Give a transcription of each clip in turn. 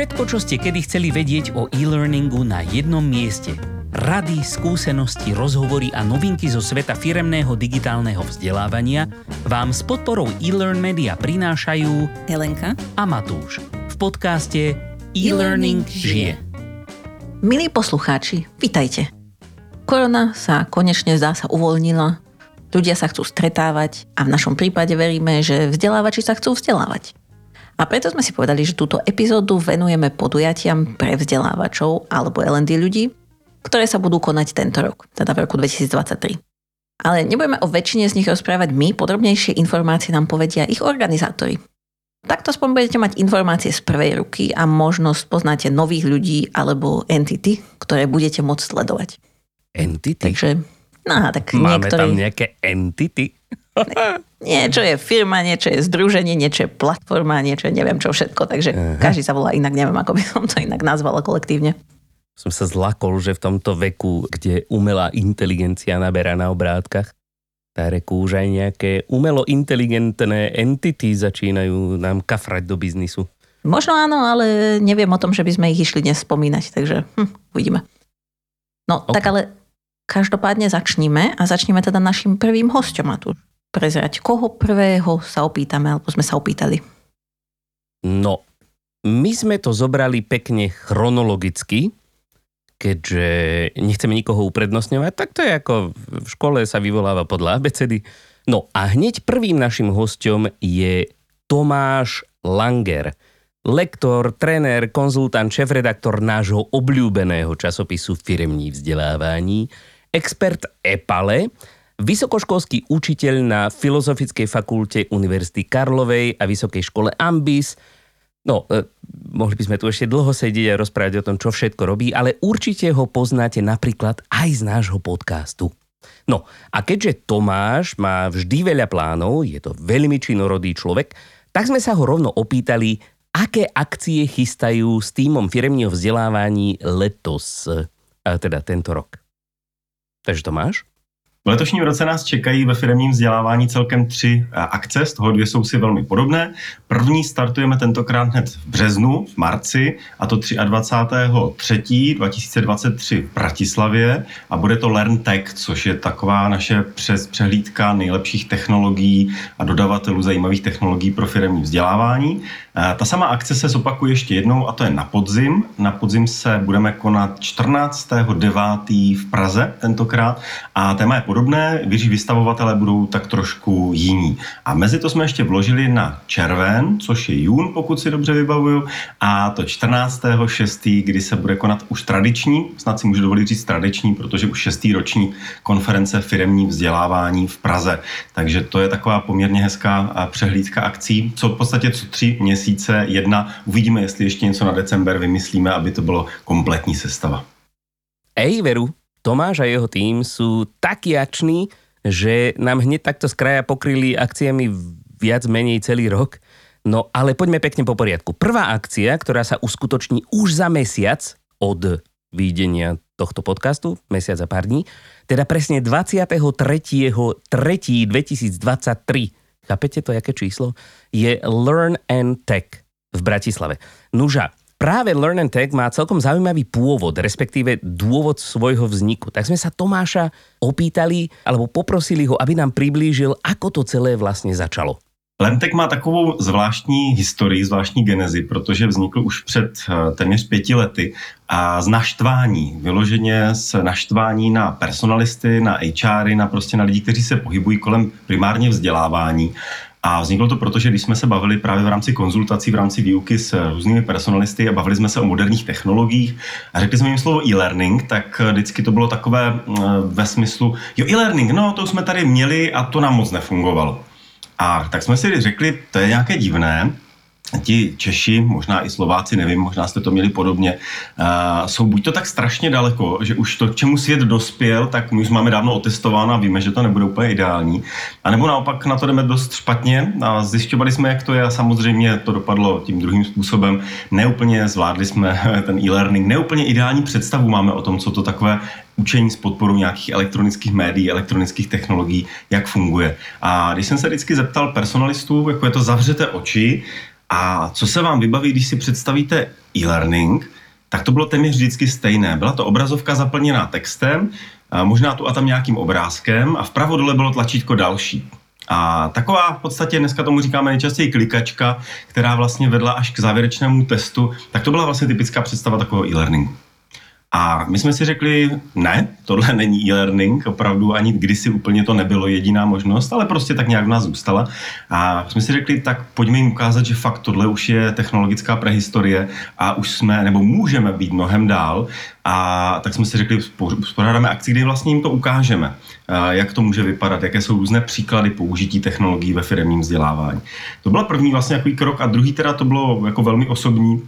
Všetko, čo ste kedy chceli vedieť o e-learningu na jednom mieste. Rady, skúsenosti, rozhovory a novinky zo sveta firemného digitálneho vzdelávania vám s podporou e-learn media prinášajú Helenka a Matúš v podcaste E-Learning žije. Milí poslucháči, vitajte. Korona sa konečne zdá sa uvoľnila, ľudia sa chcú stretávať a v našom prípade veríme, že vzdelávači sa chcú vzdelávať. A preto sme si povedali, že túto epizódu venujeme podujatiam pre vzdelávačov alebo LND ľudí, ktoré sa budú konať tento rok, teda v roku 2023. Ale nebudeme o väčšine z nich rozprávať my, podrobnejšie informácie nám povedia ich organizátori. Takto aspoň budete mať informácie z prvej ruky a možnosť poznáte nových ľudí alebo entity, ktoré budete môcť sledovať. Entity? Takže, no tak Máme niektorí... tam nejaké entity? Niečo je firma, niečo je združenie, niečo je platforma, niečo je neviem čo všetko, takže Aha. každý sa volá inak, neviem ako by som to inak nazvala kolektívne. Som sa zlakol, že v tomto veku, kde umelá inteligencia naberá na obrátkach, tá reku už aj nejaké umelo inteligentné entity začínajú nám kafrať do biznisu. Možno áno, ale neviem o tom, že by sme ich išli dnes spomínať, takže hm, uvidíme. No, Ok. tak ale každopádne začníme a začneme teda našim prvým hosťom tu prezrať, koho prvého sa opýtame, alebo sme sa opýtali. No, my sme to zobrali pekne chronologicky, keďže nechceme nikoho uprednostňovať, tak to je ako v škole sa vyvoláva podľa abecedy. No a hneď prvým našim hostom je Tomáš Langer, lektor, tréner, konzultant, šéf-redaktor nášho obľúbeného časopisu Firemní vzdelávání, expert EPALE, vysokoškolský učiteľ na Filozofickej fakulte Univerzity Karlovej a Vysokej škole Ambis. No, e, mohli by sme tu ešte dlho sedieť a rozprávať o tom, čo všetko robí, ale určite ho poznáte napríklad aj z nášho podcastu. No a keďže Tomáš má vždy veľa plánov, je to veľmi činorodý človek, tak sme sa ho rovno opýtali, aké akcie chystajú s týmom firemního vzdelávání letos, a teda tento rok. Takže Tomáš? V letošním roce nás čekají ve firmním vzdělávání celkem tři eh, akce, z toho dvě jsou si velmi podobné. První startujeme tentokrát hned v březnu, v marci, a to 23. 2023 v Bratislavě a bude to LearnTech, což je taková naše přes přehlídka nejlepších technologií a dodavatelů zajímavých technologií pro firmní vzdělávání. Ta sama akce se zopakuje ještě jednou a to je na podzim. Na podzim se budeme konat 14.9. v Praze tentokrát a téma je podobné, když vystavovatelé budou tak trošku jiní. A mezi to jsme ještě vložili na červen, což je jún, pokud si dobře vybavuju, a to 14.6., kdy se bude konat už tradiční, snad si můžu dovolit říct tradiční, protože už šestý roční konference firemní vzdělávání v Praze. Takže to je taková poměrně hezká přehlídka akcí, co v podstatě co tři měsíce jedna. Uvidíme, jestli ještě něco na december vymyslíme, aby to bylo kompletní sestava. Ej, veru, Tomáš a jeho tým sú takí ační, že nám hneď takto z kraja pokryli akciami viac menej celý rok. No ale poďme pekne po poriadku. Prvá akcia, ktorá sa uskutoční už za mesiac od výdenia tohto podcastu, mesiac a pár dní, teda presne 23.3.2023, chápete to, jaké číslo? Je Learn and Tech v Bratislave. Nuža, práve Learn and Tech má celkom zaujímavý pôvod, respektíve dôvod svojho vzniku. Tak sme sa Tomáša opýtali, alebo poprosili ho, aby nám priblížil, ako to celé vlastne začalo. Lentek má takovou zvláštní historii, zvláštní genezi, protože vznikl už před eh, téměř pěti lety a z naštvání, vyloženě z naštvání na personalisty, na HRy, na prostě na lidi, kteří se pohybují kolem primárně vzdělávání. A vzniklo to proto, že když jsme se bavili právě v rámci konzultací, v rámci výuky s různými personalisty a bavili jsme se o moderních technologiích a řekli jsme jim slovo e-learning, tak eh, vždycky to bylo takové eh, ve smyslu, jo e-learning, no to jsme tady měli a to nám moc nefungovalo. A tak jsme si řekli, to je nějaké divné, ti Češi, možná i Slováci, nevím, možná jste to měli podobně, uh, jsou buď to tak strašně daleko, že už to, k čemu svět dospěl, tak my už máme dávno otestováno a víme, že to nebude úplně ideální. A nebo naopak na to jdeme dost špatně a zjišťovali jsme, jak to je a samozřejmě to dopadlo tím druhým způsobem. Neúplně zvládli jsme ten e-learning, neúplně ideální představu máme o tom, co to takové učení s podporou nějakých elektronických médií, elektronických technologií, jak funguje. A když jsem se vždycky zeptal personalistů, jako je to zavřete oči, A co se vám vybaví, když si představíte e-learning, tak to bylo téměř vždycky stejné. Byla to obrazovka zaplněná textem, možná tu a tam nějakým obrázkem a vpravo dole bylo tlačítko další. A taková v podstatě dneska tomu říkáme nejčastěji klikačka, která vlastně vedla až k závěrečnému testu, tak to byla vlastně typická představa takového e-learningu. A my jsme si řekli, ne, tohle není e-learning, opravdu ani kdysi úplně to nebylo jediná možnost, ale prostě tak nějak v nás zůstala. A jsme si řekli, tak pojďme jim ukázat, že fakt tohle už je technologická prehistorie a už jsme, nebo můžeme být mnohem dál. A tak jsme si řekli, spořádáme akci, kdy vlastně jim to ukážeme, jak to může vypadat, jaké jsou různé příklady použití technologií ve firmním vzdělávání. To byl první vlastně takový krok a druhý teda to bylo jako velmi osobní,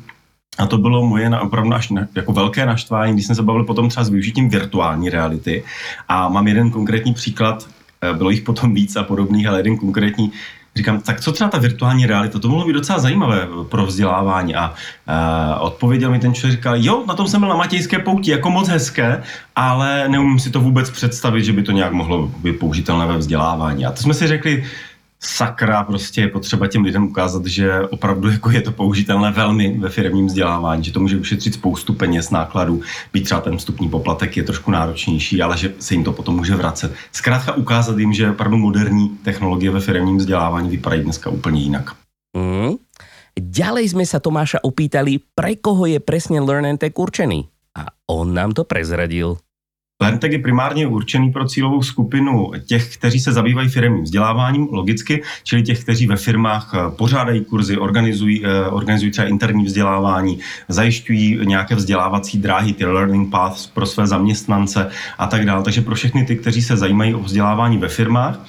a to bylo moje na, opravdu až na, jako velké naštvání, když jsme se bavili potom třeba s využitím virtuální reality. A mám jeden konkrétní příklad, eh, bylo jich potom víc a podobných, ale jeden konkrétní, Říkám, tak co třeba ta virtuální realita? To mohlo být docela zajímavé pro vzdělávání. A uh, odpověděl mi ten člověk, říkal, jo, na tom jsem byl na Matějské pouti, jako moc hezké, ale neumím si to vůbec představit, že by to nějak mohlo být použitelné ve vzdělávání. A to jsme si řekli, sakra, prostě je potřeba těm lidem ukázat, že opravdu jako je to použitelné velmi ve firmním vzdělávání, že to může ušetřit spoustu peněz, nákladů, být třeba ten vstupní poplatek je trošku náročnější, ale že se jim to potom může vracet. Zkrátka ukázat jim, že opravdu moderní technologie ve firmním vzdělávání vypadají dneska úplně jinak. Mm. Ďalej sme sa Tomáša opýtali, pre koho je presne Learn and Tech určený. A on nám to prezradil. LearnTech je primárně určený pro cílovou skupinu těch, kteří se zabývají firmním vzděláváním, logicky, čili těch, kteří ve firmách eh, pořádají kurzy, organizují, eh, organizují třeba interní vzdělávání, zajišťují nějaké vzdělávací dráhy, ty learning paths pro své zaměstnance a tak dále. Takže pro všechny ty, kteří se zajímají o vzdělávání ve firmách,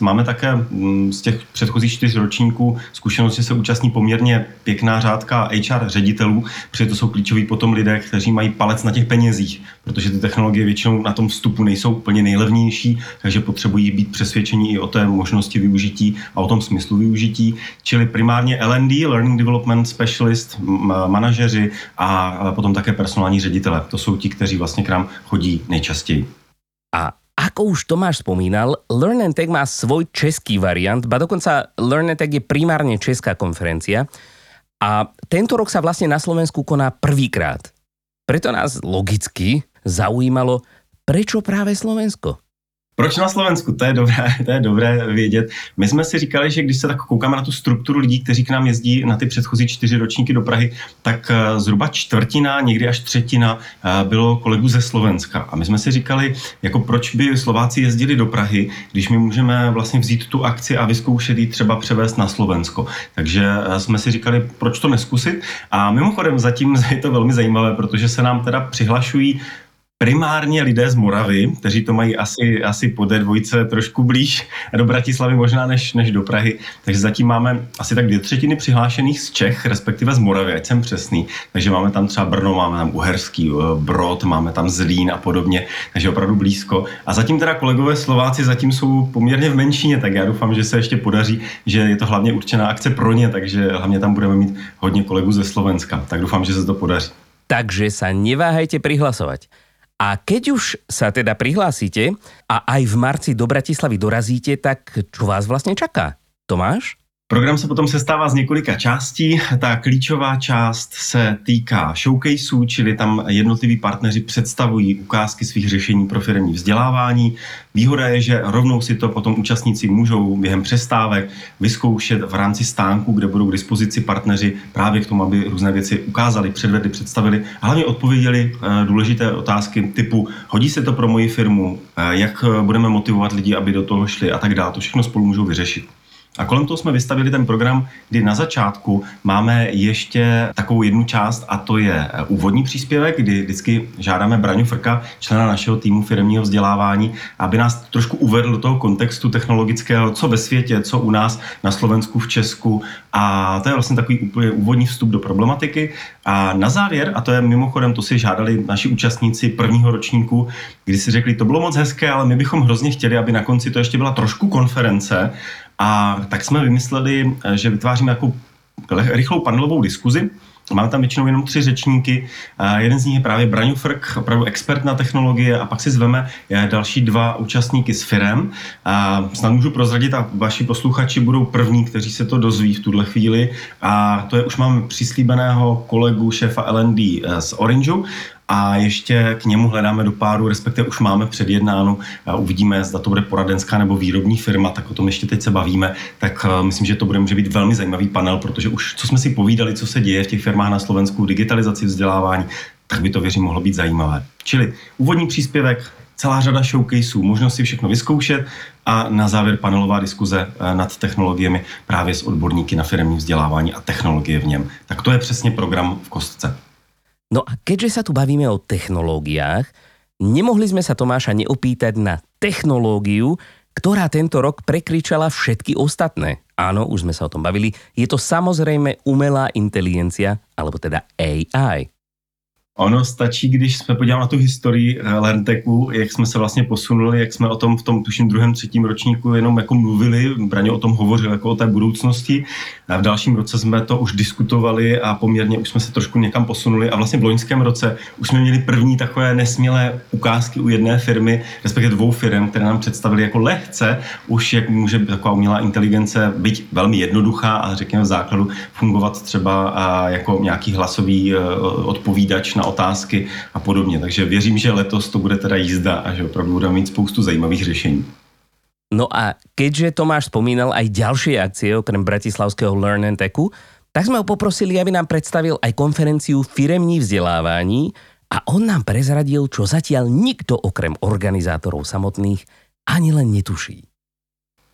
Máme také mm, z těch předchozích čtyř ročníků zkušenosti se účastní poměrně pěkná řádka HR ředitelů, protože to jsou klíčoví potom lidé, kteří mají palec na těch penězích, protože ty technologie většinou na tom vstupu nejsou úplně nejlevnější, takže potřebují být přesvědčení i o té možnosti využití a o tom smyslu využití. Čili primárně L&D, Learning Development Specialist, manažeři a potom také personální ředitele. To jsou ti, kteří vlastně k nám chodí nejčastěji. A ako už Tomáš spomínal, Learn and Tech má svoj český variant, ba dokonca Learn and Tech je primárne česká konferencia a tento rok sa vlastne na Slovensku koná prvýkrát. Preto nás logicky zaujímalo, prečo práve Slovensko? Proč na Slovensku? To je dobré, to je dobré vědět. My jsme si říkali, že když se tak koukáme na tu strukturu lidí, kteří k nám jezdí na ty předchozí čtyři ročníky do Prahy, tak eh, zhruba čtvrtina, někdy až třetina eh, bylo kolegů ze Slovenska. A my jsme si říkali, jako proč by Slováci jezdili do Prahy, když my můžeme vlastně vzít tu akci a vyzkoušet ji třeba převést na Slovensko. Takže eh, jsme si říkali, proč to neskusit. A mimochodem zatím je to velmi zajímavé, protože se nám teda přihlašují primárně lidé z Moravy, kteří to mají asi, asi po D2 trošku blíž do Bratislavy možná než, než do Prahy. Takže zatím máme asi tak dvě třetiny přihlášených z Čech, respektive z Moravy, ať jsem přesný. Takže máme tam třeba Brno, máme tam Uherský eh, Brod, máme tam Zlín a podobně, takže opravdu blízko. A zatím teda kolegové Slováci zatím jsou poměrně v menšině, tak já doufám, že se ještě podaří, že je to hlavně určená akce pro ně, takže hlavně tam budeme mít hodně kolegů ze Slovenska. Tak doufám, že se to podaří. Takže sa neváhajte prihlasovať. A keď už sa teda prihlásite a aj v marci do Bratislavy dorazíte, tak čo vás vlastne čaká? Tomáš? Program se potom sestává z několika částí. Ta klíčová část se týká showcaseů, čili tam jednotliví partneři představují ukázky svých řešení pro firmní vzdělávání. Výhoda je, že rovnou si to potom účastníci můžou během přestávek vyzkoušet v rámci stánku, kde budou k dispozici partneři právě k tomu, aby různé věci ukázali, předvedli, představili a hlavně odpověděli eh, důležité otázky typu hodí se to pro moji firmu, eh, jak budeme motivovat lidi, aby do toho šli a tak dále. To všechno spolu můžou vyřešit. A kolem toho jsme vystavili ten program, kdy na začátku máme ještě takovou jednu část a to je eh, úvodní příspěvek, kdy vždycky žádáme Braňu Frka, člena našeho týmu firmního vzdělávání, aby nás trošku uvedl do toho kontextu technologického, co ve světě, co u nás na Slovensku, v Česku. A to je vlastně takový úplně úvodní vstup do problematiky. A na závěr, a to je mimochodem, to si žádali naši účastníci prvního ročníku, kdy si řekli, to bylo moc hezké, ale my bychom hrozně chtěli, aby na konci to ještě byla trošku konference a tak jsme vymysleli, eh, že vytváříme jako rychlou panelovou diskuzi, Máme tam většinou jenom tři řečníky. Jeden z nich je právě Braňo Frk, opravdu expert na technologie a pak si zveme další dva účastníky s firem. Snad můžu prozradit a vaši posluchači budou první, kteří se to dozví v tuhle chvíli. A to je, už máme přislíbeného kolegu šéfa LND z Orangeu a ještě k němu hledáme do páru, respektive už máme předjednáno, uvidíme, zda to bude poradenská nebo výrobní firma, tak o tom ještě teď se bavíme, tak eh, myslím, že to bude může být velmi zajímavý panel, protože už co jsme si povídali, co se děje v těch firmách na Slovensku, digitalizaci vzdělávání, tak by to věřím mohlo být zajímavé. Čili úvodní příspěvek, celá řada showcaseů, možnost si všechno vyzkoušet a na závěr panelová diskuze eh, nad technologiemi právě s odborníky na firmní vzdělávání a technologie v něm. Tak to je přesně program v kostce. No a keďže sa tu bavíme o technológiách, nemohli sme sa Tomáša neopýtať na technológiu, ktorá tento rok prekričala všetky ostatné. Áno, už sme sa o tom bavili. Je to samozrejme umelá inteligencia, alebo teda AI. Ono stačí, když jsme podívali na tu historii eh, Lernteku, jak jsme se vlastně posunuli, jak jsme o tom v tom tuším druhém, třetím ročníku jenom jako mluvili, Braně o tom hovořil jako o té budoucnosti. A v dalším roce jsme to už diskutovali a poměrně už jsme se trošku někam posunuli a vlastně v loňském roce už jsme měli první takové nesmělé ukázky u jedné firmy, respektive dvou firm, které nám představili jako lehce už, jak může taková umělá inteligence být velmi jednoduchá a řekněme v základu fungovat třeba jako nějaký hlasový eh, odpovídač na otázky a podobně. Takže věřím, že letos to bude teda jízda a že opravdu budeme mít spoustu zajímavých řešení. No a keďže Tomáš spomínal aj ďalšie akcie okrem Bratislavského Learn and Techu, tak sme ho poprosili, aby nám predstavil aj konferenciu firemní vzdelávaní a on nám prezradil, čo zatiaľ nikto okrem organizátorov samotných ani len netuší.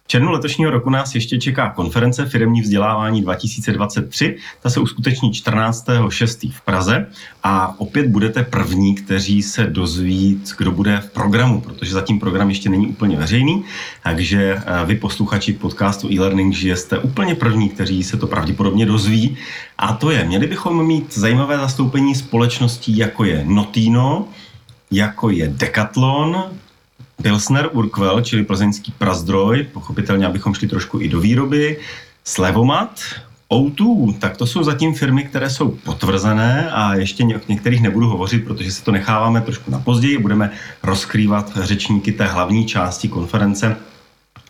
Červnu letošního roku nás ještě čeká konference Firemní vzdělávání 2023. Ta se uskuteční 14.6. v Praze a opět budete první, kteří se dozví, kdo bude v programu, protože zatím program ještě není úplně veřejný, takže eh, vy posluchači podcastu e-learning, že jste úplně první, kteří se to pravděpodobně dozví. A to je, měli bychom mít zajímavé zastoupení společností, jako je Notino, jako je Decathlon, Pilsner Urquell, čili plzeňský prazdroj, pochopitelně, abychom šli trošku i do výroby, Slevomat, O2, tak to jsou zatím firmy, které jsou potvrzené a ještě o některých nebudu hovořit, protože si to necháváme trošku na později. Budeme rozkrývat řečníky té hlavní části konference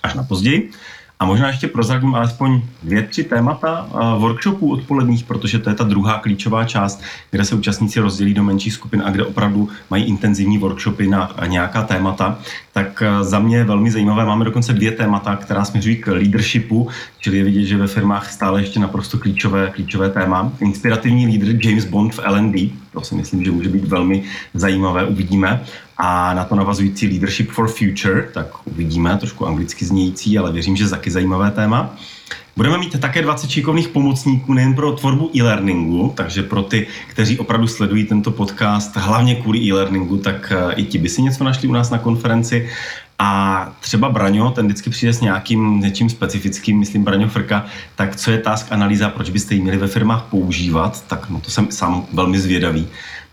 až na později. A možná ještě prozradím alespoň dvě, tři témata workshopů odpoledních, protože to je ta druhá klíčová část, kde se účastníci rozdělí do menších skupin a kde opravdu mají intenzivní workshopy na nějaká témata. Tak za mě je velmi zajímavé. Máme dokonce dvě témata, která směřují k leadershipu, čili je vidět, že ve firmách stále ještě naprosto klíčové, klíčové téma. Inspirativní lídr James Bond v LND, to si myslím, že může být velmi zajímavé, uvidíme a na to navazující Leadership for Future, tak uvidíme, trošku anglicky znějící, ale věřím, že taky zajímavé téma. Budeme mít také 20 šikovných pomocníků nejen pro tvorbu e-learningu, takže pro ty, kteří opravdu sledují tento podcast, hlavně kvůli e-learningu, tak eh, i ti by si něco našli u nás na konferenci. A třeba Braňo, ten vždycky přijde s nějakým něčím specifickým, myslím Braňo Frka, tak co je task analýza, proč byste ji měli ve firmách používat, tak no to jsem sám velmi zvědavý.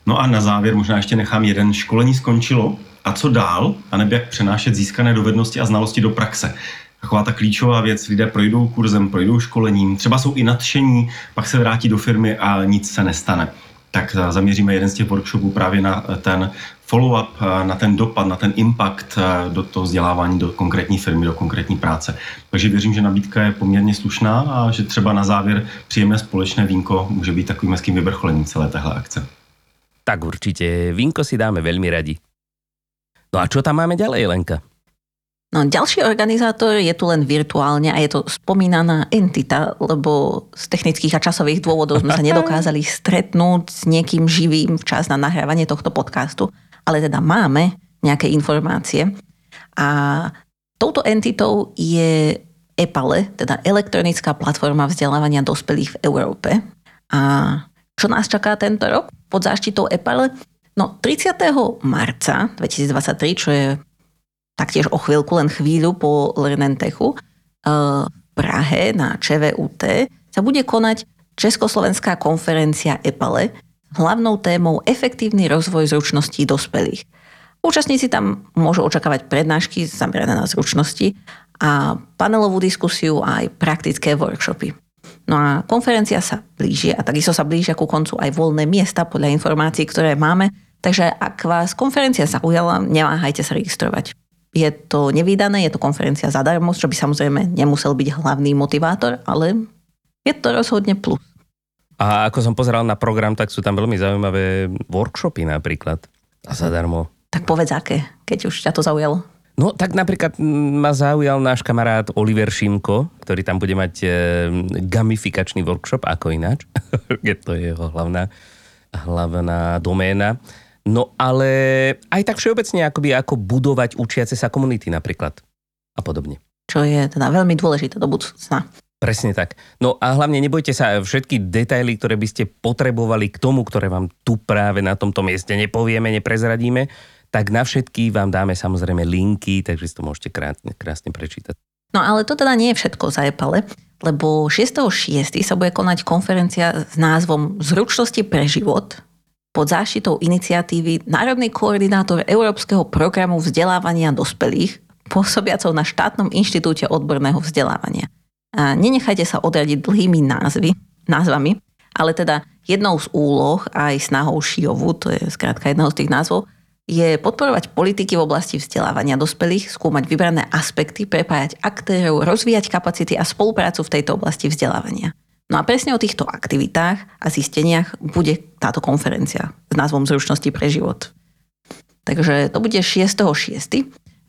No a na závěr možná ještě nechám jeden školení skončilo a co dál, anebo jak přenášet získané dovednosti a znalosti do praxe. Taková ta klíčová věc, lidé projdou kurzem, projdou školením, třeba jsou i nadšení, pak se vrátí do firmy a nic se nestane. Tak zaměříme jeden z těch workshopů právě na ten follow-up, na ten dopad, na ten impact do toho vzdělávání, do konkrétní firmy, do konkrétní práce. Takže věřím, že nabídka je poměrně slušná a že třeba na závěr příjemné společné vínko může být takovým hezkým vyvrcholením celé téhle akce. Tak určite, vinko si dáme veľmi radi. No a čo tam máme ďalej, Lenka? No, ďalší organizátor je tu len virtuálne a je to spomínaná entita, lebo z technických a časových dôvodov sme sa nedokázali stretnúť s niekým živým včas na nahrávanie tohto podcastu, ale teda máme nejaké informácie. A touto entitou je EPALE, teda elektronická platforma vzdelávania dospelých v Európe. A čo nás čaká tento rok pod záštitou EPAL? No 30. marca 2023, čo je taktiež o chvíľku, len chvíľu po Lernentechu, eh, v Prahe na ČVUT sa bude konať Československá konferencia EPALE hlavnou témou Efektívny rozvoj zručností dospelých. Účastníci tam môžu očakávať prednášky zamerané na zručnosti a panelovú diskusiu a aj praktické workshopy. No a konferencia sa blíži a takisto sa blížia ku koncu aj voľné miesta podľa informácií, ktoré máme. Takže ak vás konferencia zaujala, neváhajte sa registrovať. Je to nevydané, je to konferencia zadarmo, čo by samozrejme nemusel byť hlavný motivátor, ale je to rozhodne plus. A ako som pozeral na program, tak sú tam veľmi zaujímavé workshopy napríklad. A zadarmo. Tak povedz aké, keď už ťa to zaujalo. No tak napríklad ma zaujal náš kamarát Oliver Šimko, ktorý tam bude mať e, gamifikačný workshop, ako ináč. je to jeho hlavná, hlavná doména. No ale aj tak všeobecne akoby ako budovať učiace sa komunity napríklad a podobne. Čo je teda veľmi dôležité do budúcna. Presne tak. No a hlavne nebojte sa, všetky detaily, ktoré by ste potrebovali k tomu, ktoré vám tu práve na tomto mieste nepovieme, neprezradíme, tak na všetky vám dáme samozrejme linky, takže si to môžete krásne, krásne prečítať. No ale to teda nie je všetko za Epale, lebo 6.6. sa bude konať konferencia s názvom Zručnosti pre život pod záštitou iniciatívy Národný koordinátor Európskeho programu vzdelávania dospelých pôsobiacou na štátnom inštitúte odborného vzdelávania. A nenechajte sa odradiť dlhými názvy, názvami, ale teda jednou z úloh aj snahou Šiovu, to je skrátka jedného z tých názvov, je podporovať politiky v oblasti vzdelávania dospelých, skúmať vybrané aspekty, prepájať aktérov, rozvíjať kapacity a spoluprácu v tejto oblasti vzdelávania. No a presne o týchto aktivitách a zisteniach bude táto konferencia s názvom Zručnosti pre život. Takže to bude 6.6.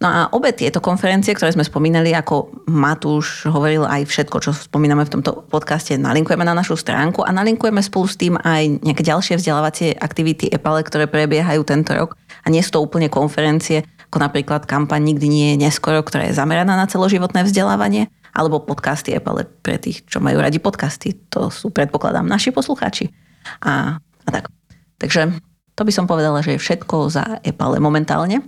No a obe tieto konferencie, ktoré sme spomínali, ako Matúš hovoril aj všetko, čo spomíname v tomto podcaste, nalinkujeme na našu stránku a nalinkujeme spolu s tým aj nejaké ďalšie vzdelávacie aktivity EPALE, ktoré prebiehajú tento rok. A nie sú to úplne konferencie, ako napríklad kampaň Nikdy nie je neskoro, ktorá je zameraná na celoživotné vzdelávanie, alebo podcasty EPALE pre tých, čo majú radi podcasty. To sú, predpokladám, naši poslucháči. A, a tak. Takže to by som povedala, že je všetko za EPALE momentálne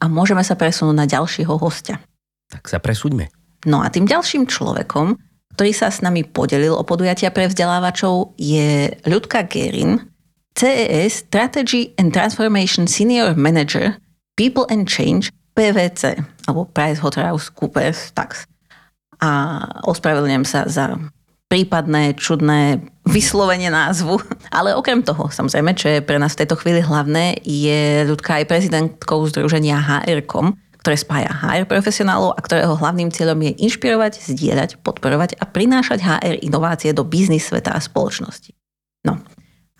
a môžeme sa presunúť na ďalšieho hostia. Tak sa presúďme. No a tým ďalším človekom, ktorý sa s nami podelil o podujatia pre vzdelávačov, je Ľudka Gerin, CES Strategy and Transformation Senior Manager People and Change PVC, alebo PricewaterhouseCoopers Tax. A ospravedlňujem sa za prípadné čudné vyslovenie názvu. Ale okrem toho, samozrejme, čo je pre nás v tejto chvíli hlavné, je ľudka aj prezidentkou Združenia HR.com, ktoré spája HR profesionálov a ktorého hlavným cieľom je inšpirovať, zdieľať, podporovať a prinášať HR inovácie do biznis sveta a spoločnosti. No.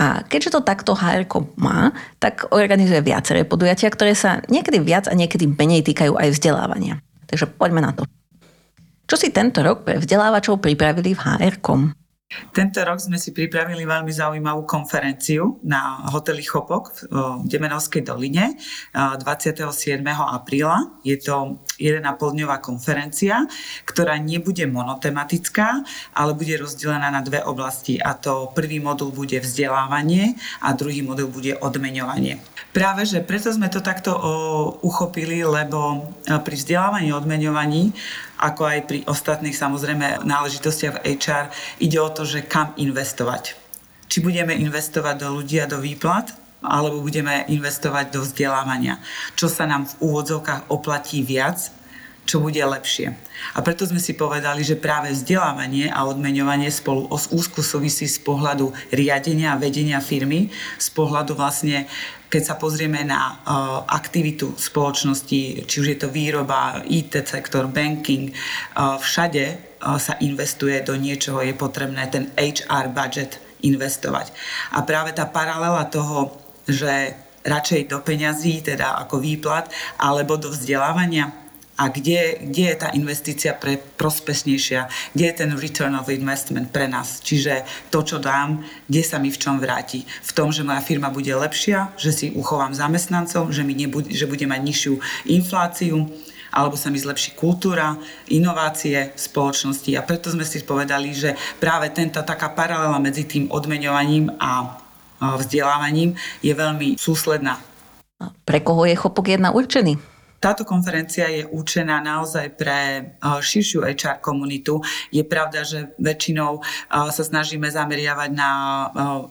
A keďže to takto HR má, tak organizuje viaceré podujatia, ktoré sa niekedy viac a niekedy menej týkajú aj vzdelávania. Takže poďme na to. Čo si tento rok pre vzdelávačov pripravili v HR.com? Tento rok sme si pripravili veľmi zaujímavú konferenciu na hoteli Chopok v Demenovskej doline 27. apríla. Je to 1,5 dňová konferencia, ktorá nebude monotematická, ale bude rozdelená na dve oblasti. A to prvý modul bude vzdelávanie a druhý modul bude odmeňovanie. Práve, že preto sme to takto uchopili, lebo pri vzdelávaní a odmeňovaní ako aj pri ostatných samozrejme náležitostiach v HR, ide o to, že kam investovať. Či budeme investovať do ľudí a do výplat, alebo budeme investovať do vzdelávania. Čo sa nám v úvodzovkách oplatí viac, čo bude lepšie. A preto sme si povedali, že práve vzdelávanie a odmeňovanie spolu úzku súvisí z pohľadu riadenia a vedenia firmy, z pohľadu vlastne keď sa pozrieme na uh, aktivitu spoločnosti, či už je to výroba, IT sektor, banking, uh, všade uh, sa investuje do niečoho, je potrebné ten HR budget investovať. A práve tá paralela toho, že radšej do peňazí, teda ako výplat, alebo do vzdelávania, a kde, kde je tá investícia pre prospešnejšia, kde je ten return of investment pre nás. Čiže to, čo dám, kde sa mi v čom vráti. V tom, že moja firma bude lepšia, že si uchovám zamestnancov, že, mi nebude, že bude mať nižšiu infláciu, alebo sa mi zlepší kultúra, inovácie v spoločnosti. A preto sme si povedali, že práve tento taká paralela medzi tým odmeňovaním a vzdelávaním je veľmi súsledná. Pre koho je Chopok jedna určený? Táto konferencia je určená naozaj pre širšiu HR komunitu. Je pravda, že väčšinou sa snažíme zameriavať na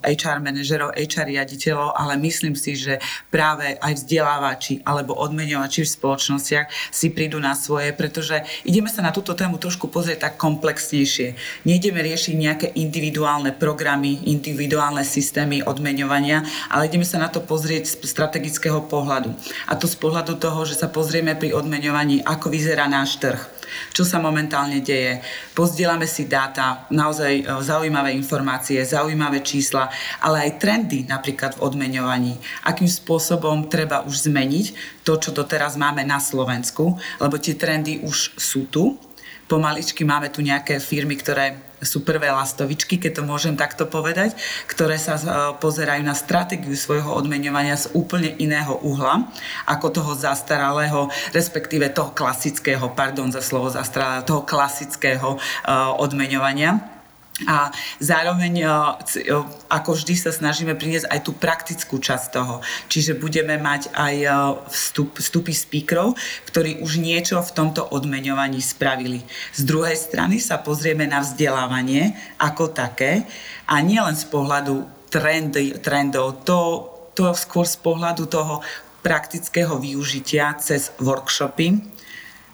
HR manažerov, HR riaditeľov, ale myslím si, že práve aj vzdelávači alebo odmenovači v spoločnostiach si prídu na svoje, pretože ideme sa na túto tému trošku pozrieť tak komplexnejšie. Nejdeme riešiť nejaké individuálne programy, individuálne systémy odmeňovania, ale ideme sa na to pozrieť z strategického pohľadu. A to z pohľadu toho, že sa pozrieme pri odmeňovaní, ako vyzerá náš trh čo sa momentálne deje. Pozdielame si dáta, naozaj e, zaujímavé informácie, zaujímavé čísla, ale aj trendy napríklad v odmeňovaní. Akým spôsobom treba už zmeniť to, čo doteraz máme na Slovensku, lebo tie trendy už sú tu, pomaličky máme tu nejaké firmy, ktoré sú prvé lastovičky, keď to môžem takto povedať, ktoré sa e, pozerajú na stratégiu svojho odmeňovania z úplne iného uhla, ako toho zastaralého, respektíve toho klasického, pardon za slovo zastaralého, toho klasického uh, odmeňovania a zároveň, e, e, ako vždy, sa snažíme priniesť aj tú praktickú časť toho. Čiže budeme mať aj e, vstup, vstupy speakerov, ktorí už niečo v tomto odmeňovaní spravili. Z druhej strany sa pozrieme na vzdelávanie ako také a nielen z pohľadu trendy, trendov, to, to skôr z pohľadu toho praktického využitia cez workshopy,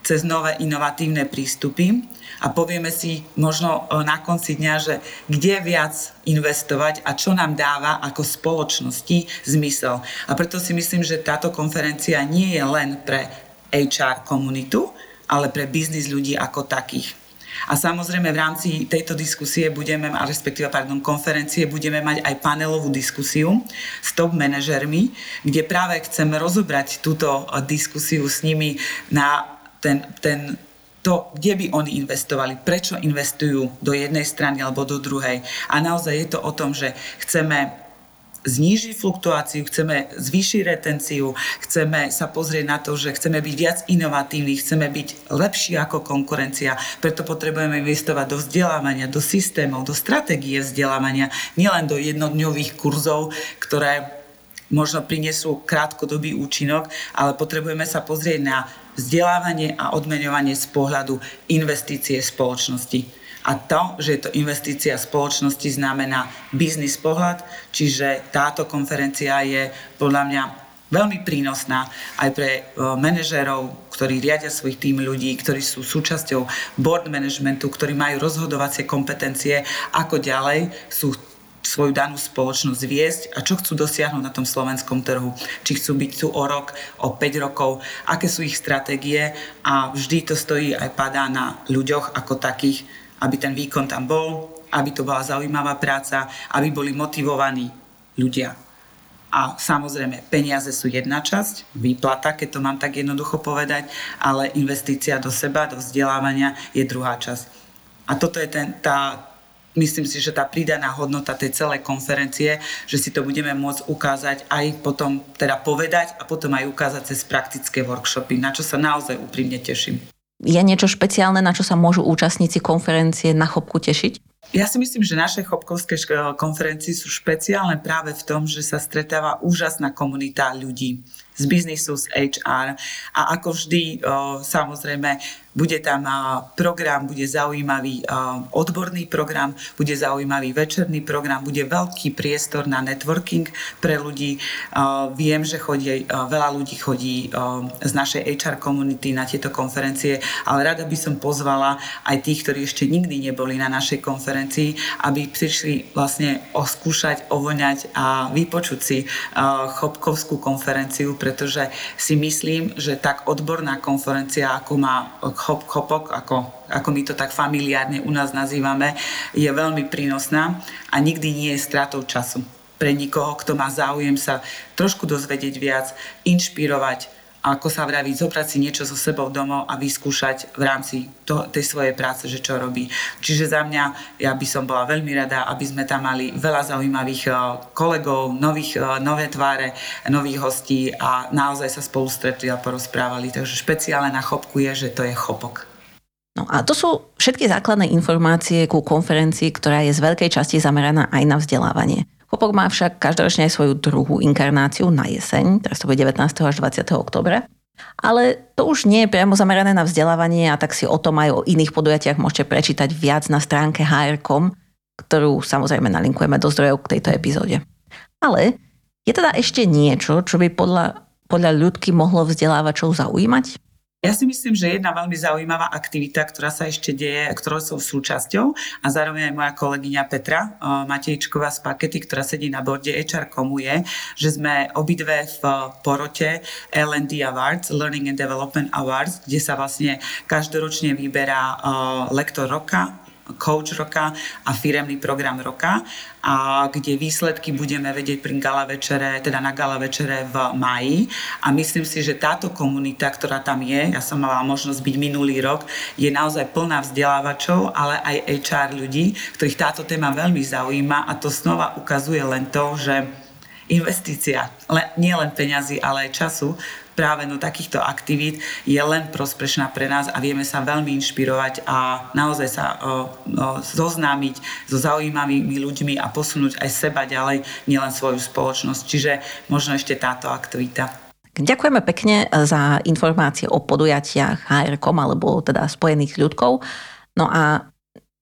cez nové inovatívne prístupy a povieme si možno e, na konci dňa, že kde viac investovať a čo nám dáva ako spoločnosti zmysel. A preto si myslím, že táto konferencia nie je len pre HR komunitu, ale pre biznis ľudí ako takých. A samozrejme v rámci tejto diskusie budeme, a respektíve pardon, konferencie budeme mať aj panelovú diskusiu s top manažermi, kde práve chceme rozobrať túto diskusiu s nimi na ten, ten, to, kde by oni investovali, prečo investujú do jednej strany alebo do druhej. A naozaj je to o tom, že chceme znížiť fluktuáciu, chceme zvýšiť retenciu, chceme sa pozrieť na to, že chceme byť viac inovatívni, chceme byť lepší ako konkurencia, preto potrebujeme investovať do vzdelávania, do systémov, do stratégie vzdelávania, nielen do jednodňových kurzov, ktoré možno prinesú krátkodobý účinok, ale potrebujeme sa pozrieť na vzdelávanie a odmeňovanie z pohľadu investície spoločnosti. A to, že je to investícia spoločnosti, znamená biznis pohľad, čiže táto konferencia je podľa mňa veľmi prínosná aj pre e, manažérov, ktorí riadia svojich tým ľudí, ktorí sú súčasťou board managementu, ktorí majú rozhodovacie kompetencie, ako ďalej sú svoju danú spoločnosť viesť a čo chcú dosiahnuť na tom slovenskom trhu. Či chcú byť tu o rok, o 5 rokov, aké sú ich stratégie a vždy to stojí aj padá na ľuďoch ako takých, aby ten výkon tam bol, aby to bola zaujímavá práca, aby boli motivovaní ľudia. A samozrejme, peniaze sú jedna časť, výplata, keď to mám tak jednoducho povedať, ale investícia do seba, do vzdelávania je druhá časť. A toto je ten, tá, myslím si, že tá pridaná hodnota tej celej konferencie, že si to budeme môcť ukázať aj potom, teda povedať a potom aj ukázať cez praktické workshopy, na čo sa naozaj úprimne teším. Je niečo špeciálne, na čo sa môžu účastníci konferencie na chopku tešiť? Ja si myslím, že naše chopkovské konferencie sú špeciálne práve v tom, že sa stretáva úžasná komunita ľudí z biznisu, z HR a ako vždy, samozrejme, bude tam program, bude zaujímavý odborný program, bude zaujímavý večerný program, bude veľký priestor na networking pre ľudí. Viem, že chodí, veľa ľudí chodí z našej HR komunity na tieto konferencie, ale rada by som pozvala aj tých, ktorí ešte nikdy neboli na našej konferencii, aby prišli vlastne oskúšať, ovoňať a vypočuť si Chopkovskú konferenciu, pretože si myslím, že tak odborná konferencia, ako má chop, chopok, ako, ako my to tak familiárne u nás nazývame, je veľmi prínosná a nikdy nie je stratou času. Pre nikoho, kto má záujem sa trošku dozvedieť viac, inšpirovať, ako sa vraví, zobrať si niečo so sebou domov a vyskúšať v rámci to, tej svojej práce, že čo robí. Čiže za mňa, ja by som bola veľmi rada, aby sme tam mali veľa zaujímavých eh, kolegov, nových, eh, nové tváre, nových hostí a naozaj sa spolu stretli a porozprávali. Takže špeciálne na chopku je, že to je chopok. No a to sú všetky základné informácie ku konferencii, ktorá je z veľkej časti zameraná aj na vzdelávanie. Chopok má však každoročne aj svoju druhú inkarnáciu na jeseň, teraz to bude 19. až 20. oktobra. Ale to už nie je priamo zamerané na vzdelávanie a tak si o tom aj o iných podujatiach môžete prečítať viac na stránke hr.com, ktorú samozrejme nalinkujeme do zdrojov k tejto epizóde. Ale je teda ešte niečo, čo by podľa, podľa ľudky mohlo vzdelávačov zaujímať? Ja si myslím, že jedna veľmi zaujímavá aktivita, ktorá sa ešte deje, ktorou som súčasťou. A zároveň aj moja kolegyňa Petra Matejčková z Pakety, ktorá sedí na borde HR komu je, že sme obidve v porote L&D Awards, Learning and Development Awards, kde sa vlastne každoročne vyberá lektor roka, coach roka a firemný program roka a kde výsledky budeme vedieť pri gala večere, teda na gala večere v maji a myslím si, že táto komunita, ktorá tam je, ja som mala možnosť byť minulý rok, je naozaj plná vzdelávačov, ale aj HR ľudí, ktorých táto téma veľmi zaujíma a to znova ukazuje len to, že investícia, nie len peňazí, ale aj času práve do takýchto aktivít je len prospešná pre nás a vieme sa veľmi inšpirovať a naozaj sa o, o, zoznámiť so zaujímavými ľuďmi a posunúť aj seba ďalej, nielen svoju spoločnosť. Čiže možno ešte táto aktivita. Ďakujeme pekne za informácie o podujatiach HR.com alebo teda Spojených ľudkov. No a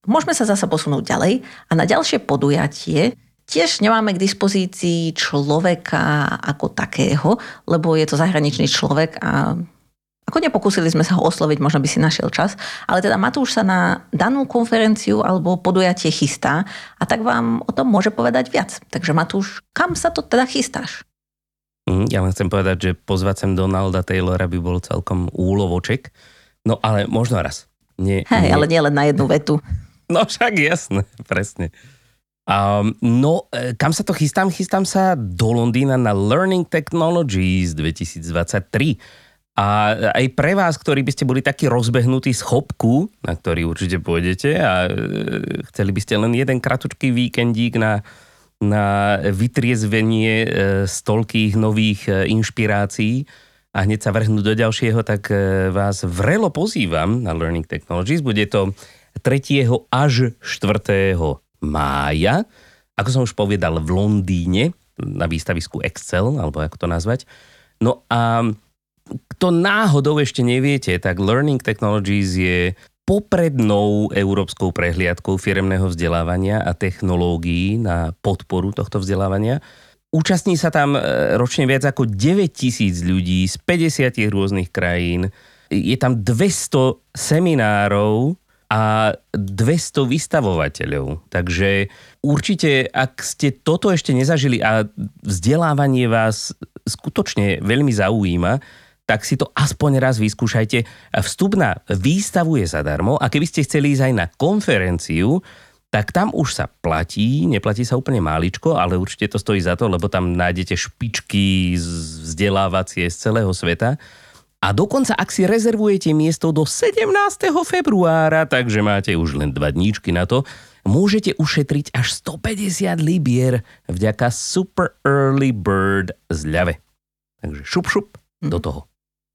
môžeme sa zase posunúť ďalej a na ďalšie podujatie Tiež nemáme k dispozícii človeka ako takého, lebo je to zahraničný človek a ako nepokúsili sme sa ho osloviť, možno by si našiel čas, ale teda Matúš sa na danú konferenciu alebo podujatie chystá a tak vám o tom môže povedať viac. Takže Matúš, kam sa to teda chystáš? Mm, ja len chcem povedať, že pozvať sem Donalda Taylora by bol celkom úlovoček. No ale možno raz. Nie, Hej, nie. ale nie len na jednu vetu. No však jasné, presne. Um, no, e, kam sa to chystám? Chystám sa do Londýna na Learning Technologies 2023. A aj pre vás, ktorí by ste boli takí rozbehnutí z chopku, na ktorý určite pôjdete a e, chceli by ste len jeden kratučký víkendík na, na vytriezvenie e, z toľkých nových inšpirácií a hneď sa vrhnúť do ďalšieho, tak vás vrelo pozývam na Learning Technologies. Bude to 3. až 4 mája, ako som už povedal, v Londýne na výstavisku Excel, alebo ako to nazvať. No a kto náhodou ešte neviete, tak Learning Technologies je poprednou európskou prehliadkou firemného vzdelávania a technológií na podporu tohto vzdelávania. Účastní sa tam e, ročne viac ako 9 tisíc ľudí z 50 rôznych krajín. Je tam 200 seminárov a 200 vystavovateľov. Takže určite, ak ste toto ešte nezažili a vzdelávanie vás skutočne veľmi zaujíma, tak si to aspoň raz vyskúšajte. Vstup na výstavu je zadarmo a keby ste chceli ísť aj na konferenciu, tak tam už sa platí, neplatí sa úplne máličko, ale určite to stojí za to, lebo tam nájdete špičky vzdelávacie z celého sveta a dokonca, ak si rezervujete miesto do 17. februára, takže máte už len dva dníčky na to, môžete ušetriť až 150 libier vďaka Super Early Bird zľave. Takže šup šup mm. do toho.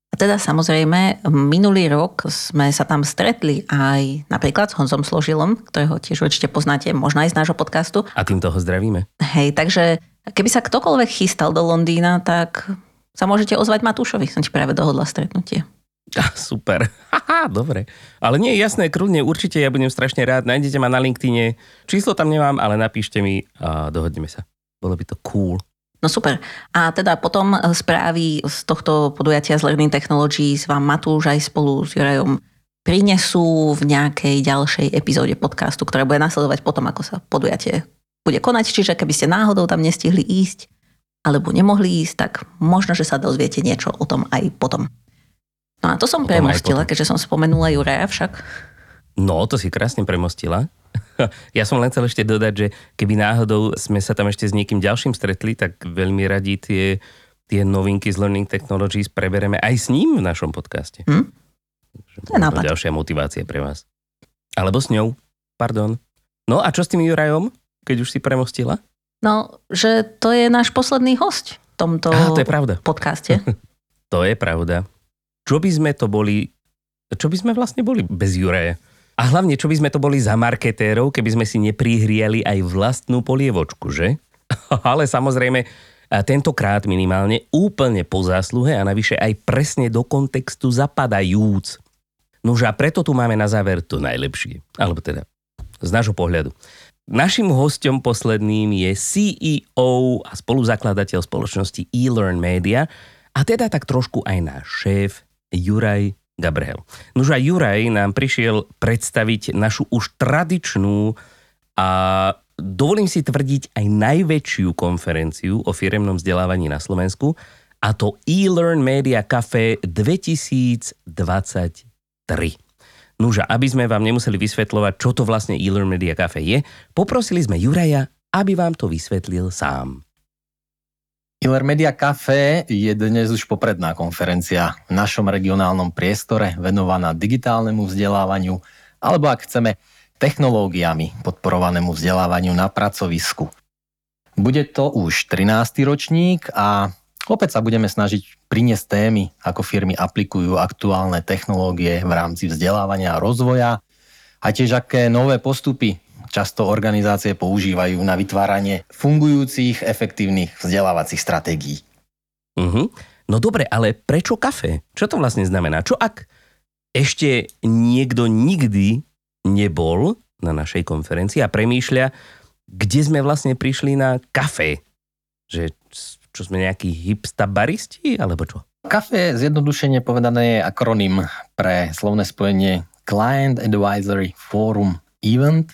A teda samozrejme, minulý rok sme sa tam stretli aj napríklad s Honzom Složilom, ktorého tiež určite poznáte, možno aj z nášho podcastu. A tým toho zdravíme. Hej, takže keby sa ktokoľvek chystal do Londýna, tak sa môžete ozvať Matúšovi. Som ti práve dohodla stretnutie. Ah, super. Haha, dobre. Ale nie, jasné, kľudne, určite ja budem strašne rád. Nájdete ma na LinkedIne. Číslo tam nemám, ale napíšte mi a dohodneme sa. Bolo by to cool. No super. A teda potom správy z tohto podujatia z Learning Technologies vám Matúš aj spolu s Jurajom prinesú v nejakej ďalšej epizóde podcastu, ktorá bude nasledovať potom, ako sa podujatie bude konať. Čiže keby ste náhodou tam nestihli ísť, alebo nemohli ísť, tak možno, že sa dozviete niečo o tom aj potom. No a to som premostila, keďže som spomenula Juraja však. No, to si krásne premostila. Ja som len chcel ešte dodať, že keby náhodou sme sa tam ešte s niekým ďalším stretli, tak veľmi radi tie, tie novinky z Learning Technologies prebereme aj s ním v našom podcaste. Hm? To je nápad. ďalšia motivácia pre vás. Alebo s ňou, pardon. No a čo s tým Jurajom, keď už si premostila? No, že to je náš posledný host v tomto Aha, to je pravda. podcaste. to je pravda. Čo by sme to boli, čo by sme vlastne boli bez Juraja? A hlavne, čo by sme to boli za marketérov, keby sme si neprihriali aj vlastnú polievočku, že? Ale samozrejme, A tentokrát minimálne úplne po zásluhe a navyše aj presne do kontextu zapadajúc. Nože a preto tu máme na záver to najlepšie. Alebo teda z nášho pohľadu. Našim hostom posledným je CEO a spoluzakladateľ spoločnosti eLearn Media a teda tak trošku aj náš šéf Juraj Gabriel. Nož a Juraj nám prišiel predstaviť našu už tradičnú a dovolím si tvrdiť aj najväčšiu konferenciu o firemnom vzdelávaní na Slovensku a to eLearn Media Cafe 2023. Nuža, aby sme vám nemuseli vysvetľovať, čo to vlastne e-learn Media Cafe je, poprosili sme Juraja, aby vám to vysvetlil sám. e Media Cafe je dnes už popredná konferencia v našom regionálnom priestore venovaná digitálnemu vzdelávaniu alebo ak chceme technológiami podporovanému vzdelávaniu na pracovisku. Bude to už 13. ročník a Opäť sa budeme snažiť priniesť témy, ako firmy aplikujú aktuálne technológie v rámci vzdelávania a rozvoja a tiež aké nové postupy často organizácie používajú na vytváranie fungujúcich, efektívnych vzdelávacích stratégií. Uh-huh. No dobre, ale prečo kafe? Čo to vlastne znamená? Čo ak ešte niekto nikdy nebol na našej konferencii a premýšľa, kde sme vlastne prišli na kafe? Že čo sme nejakí hipstabaristi, alebo čo? Kafe, zjednodušene povedané, je akronym pre slovné spojenie Client Advisory Forum Event,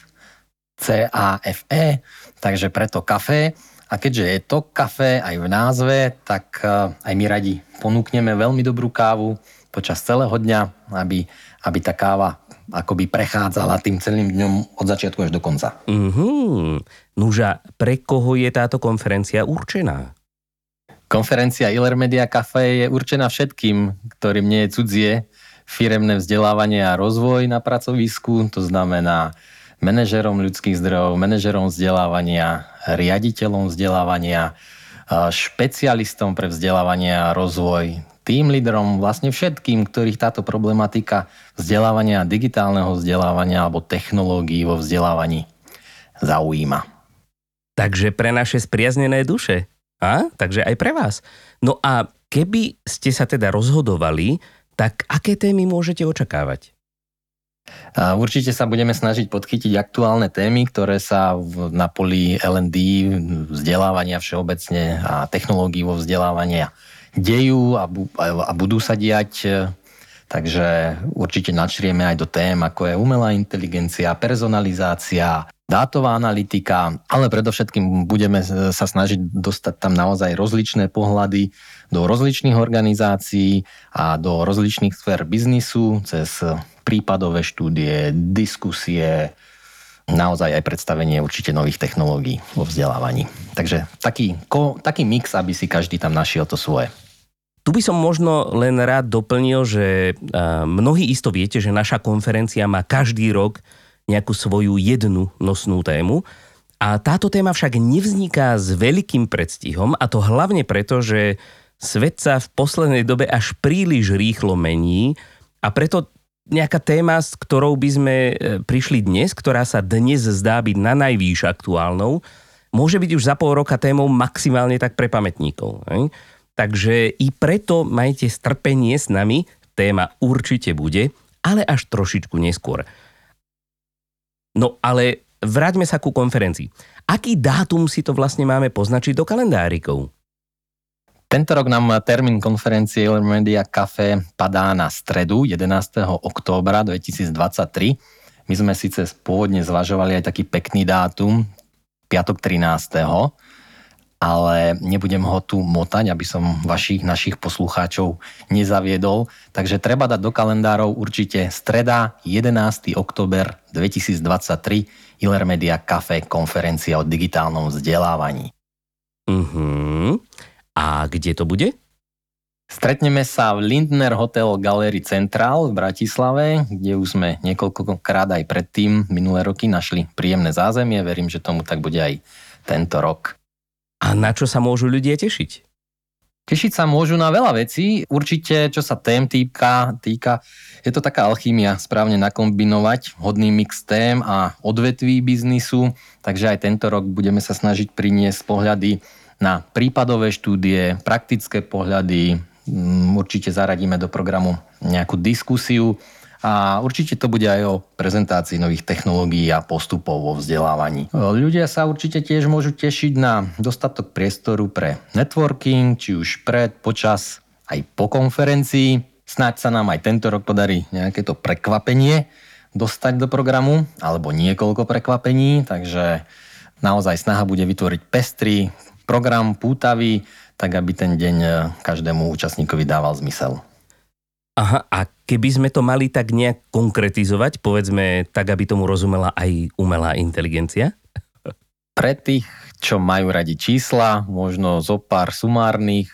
CAFE, takže preto kafe. A keďže je to kafe aj v názve, tak eh, aj my radi ponúkneme veľmi dobrú kávu počas celého dňa, aby, aby tá káva akoby prechádzala tým celým dňom od začiatku až do konca. Uh-huh. Nuža, pre koho je táto konferencia určená? Konferencia Iller Media Cafe je určená všetkým, ktorým nie je cudzie firemné vzdelávanie a rozvoj na pracovisku, to znamená manažerom ľudských zdrojov, manažerom vzdelávania, riaditeľom vzdelávania, špecialistom pre vzdelávanie a rozvoj, tým lídrom, vlastne všetkým, ktorých táto problematika vzdelávania, digitálneho vzdelávania alebo technológií vo vzdelávaní zaujíma. Takže pre naše spriaznené duše a? Takže aj pre vás. No a keby ste sa teda rozhodovali, tak aké témy môžete očakávať? Určite sa budeme snažiť podchytiť aktuálne témy, ktoré sa v, na poli L&D, vzdelávania všeobecne a technológií vo vzdelávaní dejú a, bu, a budú sa diať. Takže určite načrieme aj do tém, ako je umelá inteligencia, personalizácia, dátová analytika, ale predovšetkým budeme sa snažiť dostať tam naozaj rozličné pohľady do rozličných organizácií a do rozličných sfér biznisu cez prípadové štúdie, diskusie, naozaj aj predstavenie určite nových technológií vo vzdelávaní. Takže taký, ko, taký mix, aby si každý tam našiel to svoje. Tu by som možno len rád doplnil, že mnohí isto viete, že naša konferencia má každý rok nejakú svoju jednu nosnú tému. A táto téma však nevzniká s veľkým predstihom a to hlavne preto, že svet sa v poslednej dobe až príliš rýchlo mení a preto nejaká téma, s ktorou by sme e, prišli dnes, ktorá sa dnes zdá byť na najvýš aktuálnou, môže byť už za pol roka témou maximálne tak pre pamätníkov. Ne? Takže i preto majte strpenie s nami, téma určite bude, ale až trošičku neskôr. No ale vráťme sa ku konferencii. Aký dátum si to vlastne máme poznačiť do kalendárikov? Tento rok nám termín konferencie Media Cafe padá na stredu 11. októbra 2023. My sme síce pôvodne zvažovali aj taký pekný dátum, piatok 13 ale nebudem ho tu motať, aby som vašich, našich poslucháčov nezaviedol. Takže treba dať do kalendárov určite streda 11. október 2023 Iller Media Cafe konferencia o digitálnom vzdelávaní. Uh-huh. A kde to bude? Stretneme sa v Lindner Hotel Gallery Central v Bratislave, kde už sme niekoľkokrát aj predtým minulé roky našli príjemné zázemie. Verím, že tomu tak bude aj tento rok. A na čo sa môžu ľudia tešiť? Tešiť sa môžu na veľa vecí. Určite, čo sa tém týka, týka, je to taká alchýmia, správne nakombinovať hodný mix tém a odvetví biznisu. Takže aj tento rok budeme sa snažiť priniesť pohľady na prípadové štúdie, praktické pohľady. Mm, určite zaradíme do programu nejakú diskusiu a určite to bude aj o prezentácii nových technológií a postupov vo vzdelávaní. Ľudia sa určite tiež môžu tešiť na dostatok priestoru pre networking, či už pred, počas, aj po konferencii. Snáď sa nám aj tento rok podarí nejaké to prekvapenie dostať do programu, alebo niekoľko prekvapení, takže naozaj snaha bude vytvoriť pestrý program, pútavý, tak aby ten deň každému účastníkovi dával zmysel. Aha, a keby sme to mali tak nejak konkretizovať, povedzme tak, aby tomu rozumela aj umelá inteligencia? Pre tých, čo majú radi čísla, možno zo pár sumárnych,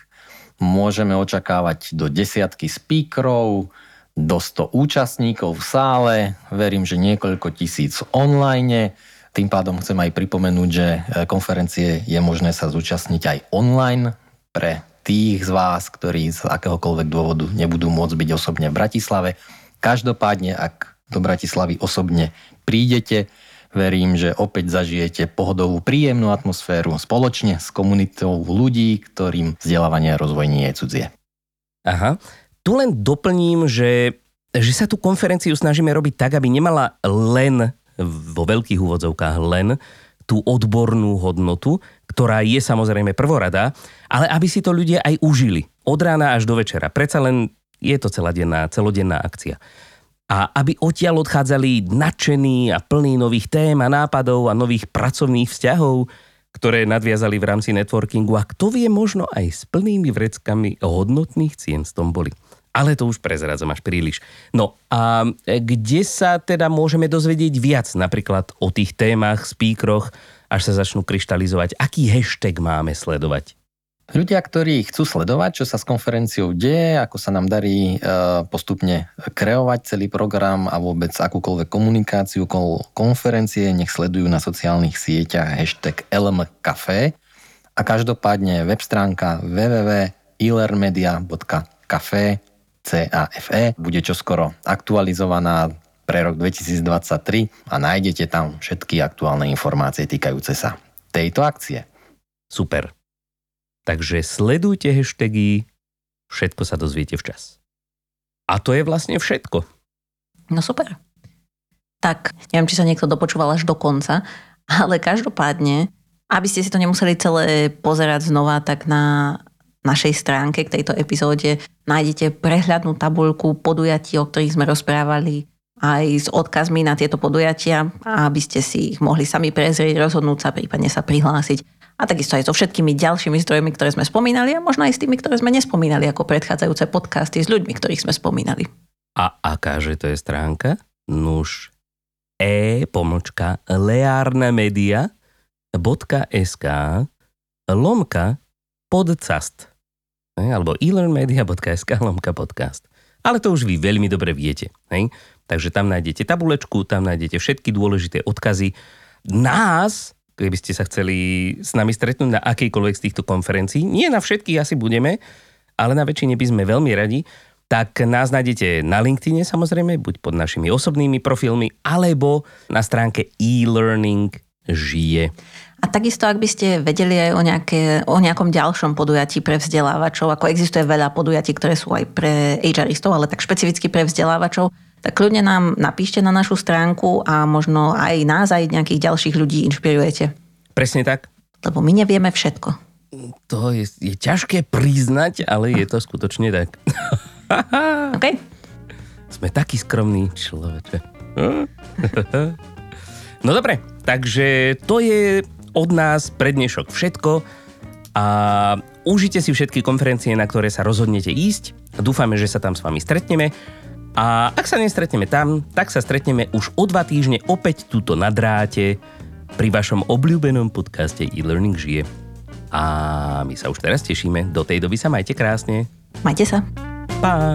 môžeme očakávať do desiatky speakerov, do 100 účastníkov v sále, verím, že niekoľko tisíc online. Tým pádom chcem aj pripomenúť, že konferencie je možné sa zúčastniť aj online pre tých z vás, ktorí z akéhokoľvek dôvodu nebudú môcť byť osobne v Bratislave. Každopádne, ak do Bratislavy osobne prídete, verím, že opäť zažijete pohodovú, príjemnú atmosféru spoločne s komunitou ľudí, ktorým vzdelávanie a rozvoj nie je cudzie. Aha. Tu len doplním, že, že sa tú konferenciu snažíme robiť tak, aby nemala len vo veľkých úvodzovkách len tú odbornú hodnotu, ktorá je samozrejme prvoradá, ale aby si to ľudia aj užili. Od rána až do večera. Predsa len je to celodenná, celodenná akcia. A aby odtiaľ odchádzali nadšení a plní nových tém a nápadov a nových pracovných vzťahov, ktoré nadviazali v rámci networkingu a kto vie, možno aj s plnými vreckami hodnotných cien s tom boli. Ale to už prezradzam až príliš. No a kde sa teda môžeme dozvedieť viac napríklad o tých témach, speakeroch, až sa začnú kryštalizovať? Aký hashtag máme sledovať? Ľudia, ktorí chcú sledovať, čo sa s konferenciou deje, ako sa nám darí e, postupne kreovať celý program a vôbec akúkoľvek komunikáciu okolo konferencie, nech sledujú na sociálnych sieťach hashtag LMCafe a každopádne web stránka www.ilermedia.cafe CAFE bude čoskoro aktualizovaná pre rok 2023 a nájdete tam všetky aktuálne informácie týkajúce sa tejto akcie. Super. Takže sledujte hashtagy, všetko sa dozviete včas. A to je vlastne všetko. No super. Tak, neviem, či sa niekto dopočúval až do konca, ale každopádne, aby ste si to nemuseli celé pozerať znova, tak na našej stránke k tejto epizóde nájdete prehľadnú tabuľku podujatí, o ktorých sme rozprávali, aj s odkazmi na tieto podujatia, aby ste si ich mohli sami prezrieť, rozhodnúť sa, prípadne sa prihlásiť. A takisto aj so všetkými ďalšími zdrojmi, ktoré sme spomínali a možno aj s tými, ktoré sme nespomínali, ako predchádzajúce podcasty s ľuďmi, ktorých sme spomínali. A akáže to je stránka? Nuž e pomočka learnamedia.sk lomka podcast alebo elearnmedia.sk lomka podcast. Ale to už vy veľmi dobre viete. Hej? Takže tam nájdete tabulečku, tam nájdete všetky dôležité odkazy. Nás, keby ste sa chceli s nami stretnúť na akejkoľvek z týchto konferencií, nie na všetkých asi budeme, ale na väčšine by sme veľmi radi, tak nás nájdete na LinkedIne samozrejme, buď pod našimi osobnými profilmi, alebo na stránke e-learning žije. A takisto, ak by ste vedeli aj o, nejaké, o nejakom ďalšom podujatí pre vzdelávačov, ako existuje veľa podujatí, ktoré sú aj pre HRistov, ale tak špecificky pre vzdelávačov, tak kľudne nám napíšte na našu stránku a možno aj nás, aj nejakých ďalších ľudí inšpirujete. Presne tak. Lebo my nevieme všetko. To je, je ťažké priznať, ale je to skutočne tak. OK. Sme takí skromní človeče. No dobre, takže to je od nás pre dnešok všetko a užite si všetky konferencie, na ktoré sa rozhodnete ísť. Dúfame, že sa tam s vami stretneme. A ak sa nestretneme tam, tak sa stretneme už o dva týždne opäť tuto na dráte pri vašom obľúbenom podcaste e-learning žije. A my sa už teraz tešíme. Do tej doby sa majte krásne. Majte sa. Pa.